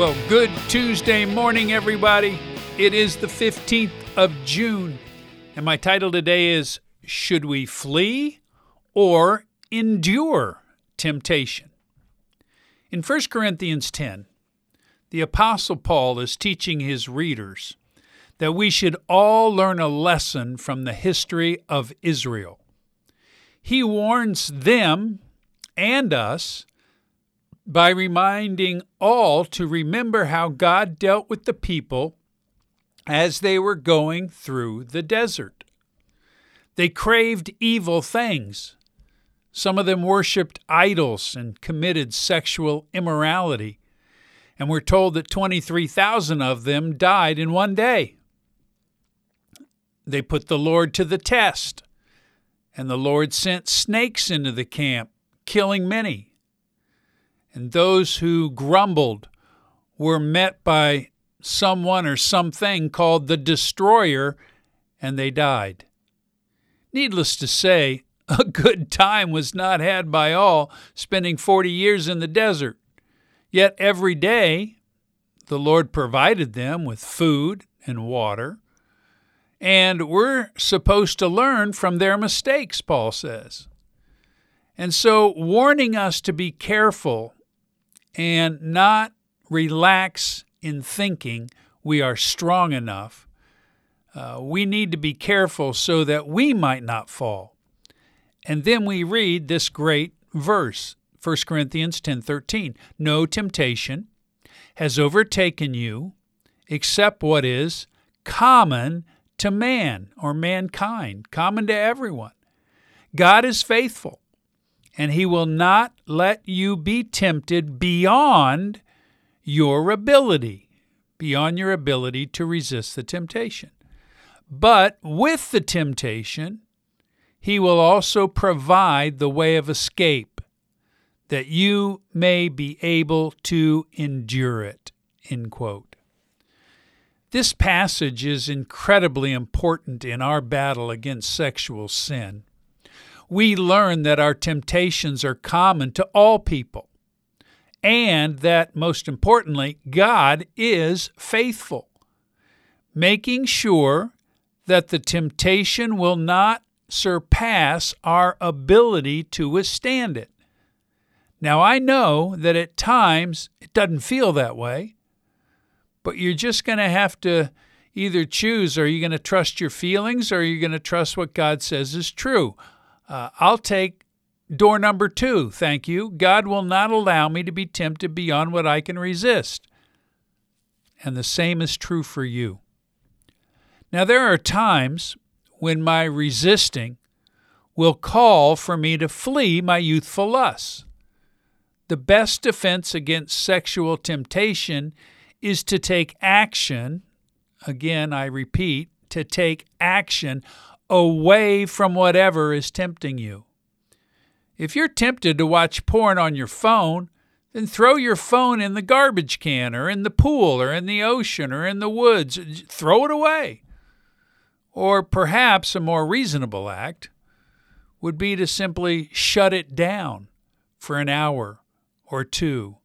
Well, good Tuesday morning, everybody. It is the 15th of June, and my title today is Should We Flee or Endure Temptation? In 1 Corinthians 10, the Apostle Paul is teaching his readers that we should all learn a lesson from the history of Israel. He warns them and us by reminding all to remember how God dealt with the people as they were going through the desert. They craved evil things. Some of them worshiped idols and committed sexual immorality. And we're told that 23,000 of them died in one day. They put the Lord to the test, and the Lord sent snakes into the camp, killing many. And those who grumbled were met by someone or something called the destroyer, and they died. Needless to say, a good time was not had by all, spending 40 years in the desert. Yet every day, the Lord provided them with food and water. And we're supposed to learn from their mistakes, Paul says. And so, warning us to be careful and not relax in thinking we are strong enough. Uh, we need to be careful so that we might not fall. And then we read this great verse, 1 Corinthians 10:13. No temptation has overtaken you except what is common to man or mankind, common to everyone. God is faithful, and he will not let you be tempted beyond your ability, beyond your ability to resist the temptation. But with the temptation, he will also provide the way of escape that you may be able to endure it. End quote. This passage is incredibly important in our battle against sexual sin. We learn that our temptations are common to all people, and that, most importantly, God is faithful, making sure that the temptation will not surpass our ability to withstand it. Now, I know that at times it doesn't feel that way, but you're just going to have to either choose are you going to trust your feelings or are you going to trust what God says is true? Uh, I'll take door number two, thank you. God will not allow me to be tempted beyond what I can resist. And the same is true for you. Now, there are times when my resisting will call for me to flee my youthful lusts. The best defense against sexual temptation is to take action. Again, I repeat, to take action away from whatever is tempting you. If you're tempted to watch porn on your phone, then throw your phone in the garbage can or in the pool or in the ocean or in the woods. Throw it away. Or perhaps a more reasonable act would be to simply shut it down for an hour or two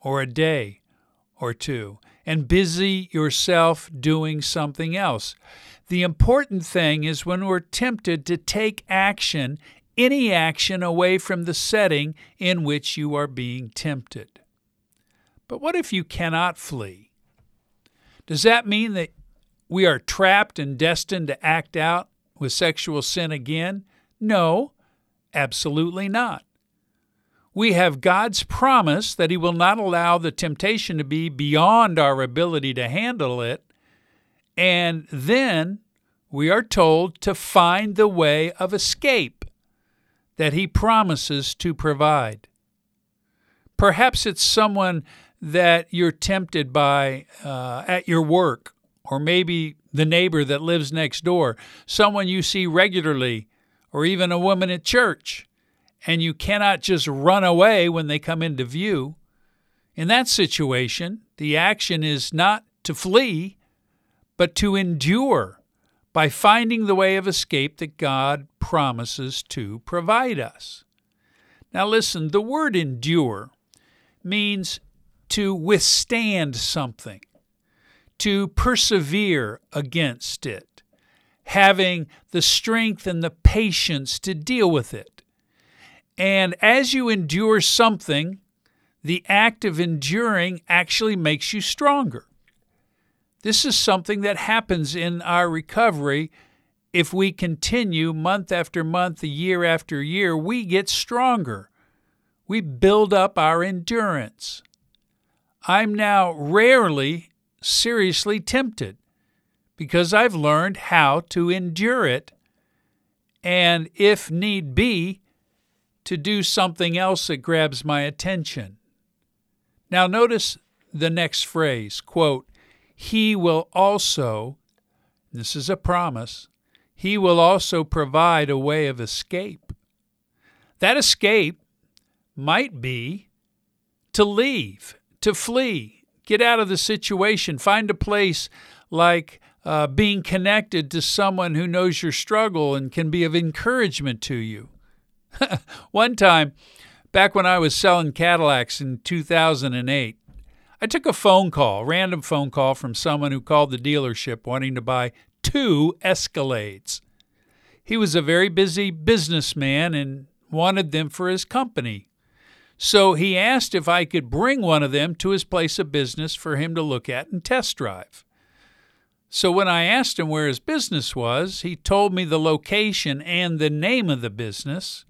or a day or two and busy yourself doing something else. The important thing is when we're tempted to take action, any action away from the setting in which you are being tempted. But what if you cannot flee? Does that mean that we are trapped and destined to act out with sexual sin again? No, absolutely not. We have God's promise that He will not allow the temptation to be beyond our ability to handle it. And then we are told to find the way of escape that He promises to provide. Perhaps it's someone that you're tempted by uh, at your work or maybe the neighbor that lives next door, someone you see regularly, or even a woman at church, and you cannot just run away when they come into view. In that situation, the action is not to flee, but to endure by finding the way of escape that God promises to provide us. Now, listen, the word endure means to withstand something, to persevere against it, having the strength and the patience to deal with it. And as you endure something, the act of enduring actually makes you stronger. This is something that happens in our recovery. If we continue month after month, year after year, we get stronger. We build up our endurance. I'm now rarely seriously tempted because I've learned how to endure it and, if need be, to do something else that grabs my attention. Now, notice the next phrase quote, He will also, this is a promise, He will also provide a way of escape. That escape might be to leave, to flee, get out of the situation, find a place like uh, being connected to someone who knows your struggle and can be of encouragement to you. One time, back when I was selling Cadillacs in 2008, I took a phone call, random phone call from someone who called the dealership wanting to buy two Escalades. He was a very busy businessman and wanted them for his company. So he asked if I could bring one of them to his place of business for him to look at and test drive. So when I asked him where his business was, he told me the location and the name of the business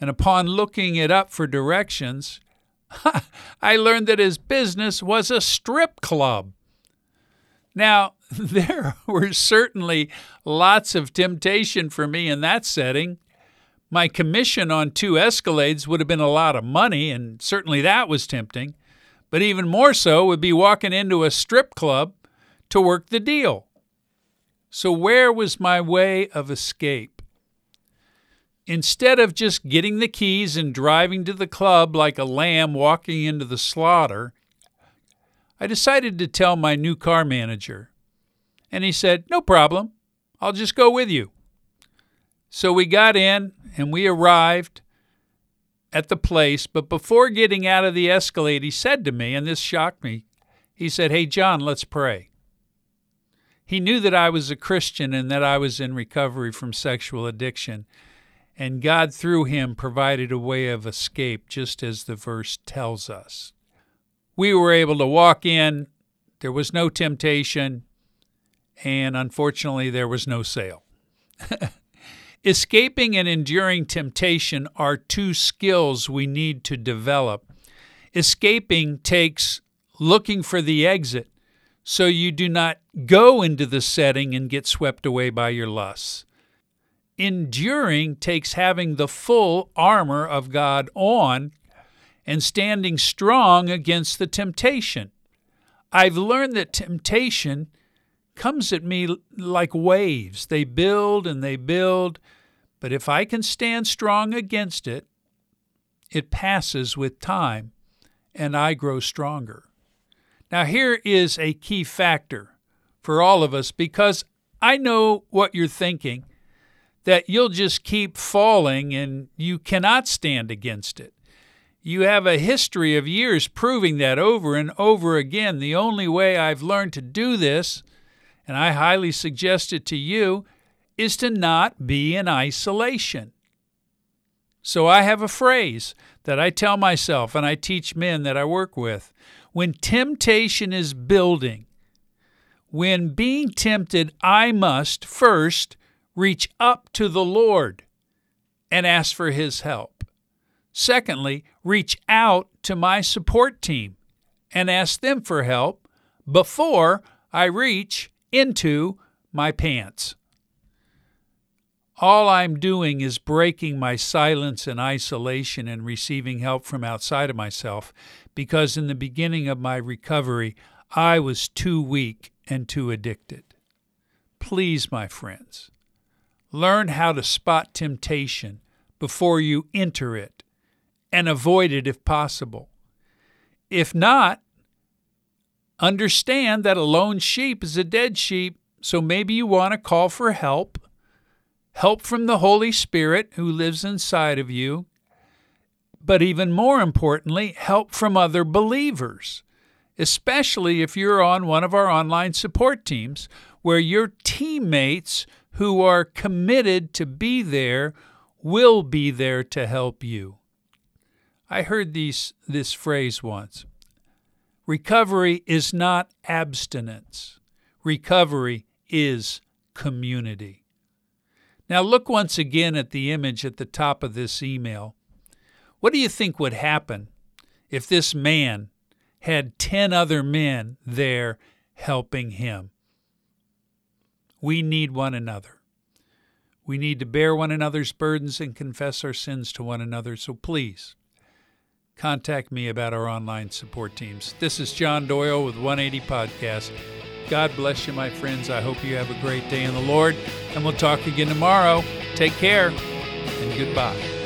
and upon looking it up for directions, I learned that his business was a strip club. Now, there were certainly lots of temptation for me in that setting. My commission on two Escalades would have been a lot of money, and certainly that was tempting. But even more so would be walking into a strip club to work the deal. So, where was my way of escape? Instead of just getting the keys and driving to the club like a lamb walking into the slaughter, I decided to tell my new car manager. And he said, No problem. I'll just go with you. So we got in and we arrived at the place. But before getting out of the Escalade, he said to me, and this shocked me, he said, Hey, John, let's pray. He knew that I was a Christian and that I was in recovery from sexual addiction. And God, through him, provided a way of escape, just as the verse tells us. We were able to walk in, there was no temptation, and unfortunately, there was no sale. Escaping and enduring temptation are two skills we need to develop. Escaping takes looking for the exit so you do not go into the setting and get swept away by your lusts. Enduring takes having the full armor of God on and standing strong against the temptation. I've learned that temptation comes at me like waves. They build and they build, but if I can stand strong against it, it passes with time and I grow stronger. Now, here is a key factor for all of us because I know what you're thinking that you'll just keep falling and you cannot stand against it. You have a history of years proving that over and over again. The only way I've learned to do this, and I highly suggest it to you, is to not be in isolation. So I have a phrase that I tell myself and I teach men that I work with. When temptation is building, when being tempted, I must first reach up to the Lord and ask for His help. Secondly, reach out to my support team and ask them for help before I reach into my pants. All I'm doing is breaking my silence and isolation and receiving help from outside of myself because in the beginning of my recovery, I was too weak and too addicted. Please, my friends, Learn how to spot temptation before you enter it and avoid it if possible. If not, understand that a lone sheep is a dead sheep, so maybe you want to call for help. Help from the Holy Spirit who lives inside of you. but even more importantly, help from other believers, especially if you're on one of our online support teams where your teammates who are committed to be there will be there to help you. I heard these, this phrase once recovery is not abstinence, recovery is community. Now, look once again at the image at the top of this email. What do you think would happen if this man had 10 other men there helping him? We need one another. We need to bear one another's burdens and confess our sins to one another. So please contact me about our online support teams. This is John Doyle with 180 Podcast. God bless you, my friends. I hope you have a great day in the Lord, and we'll talk again tomorrow. Take care and goodbye.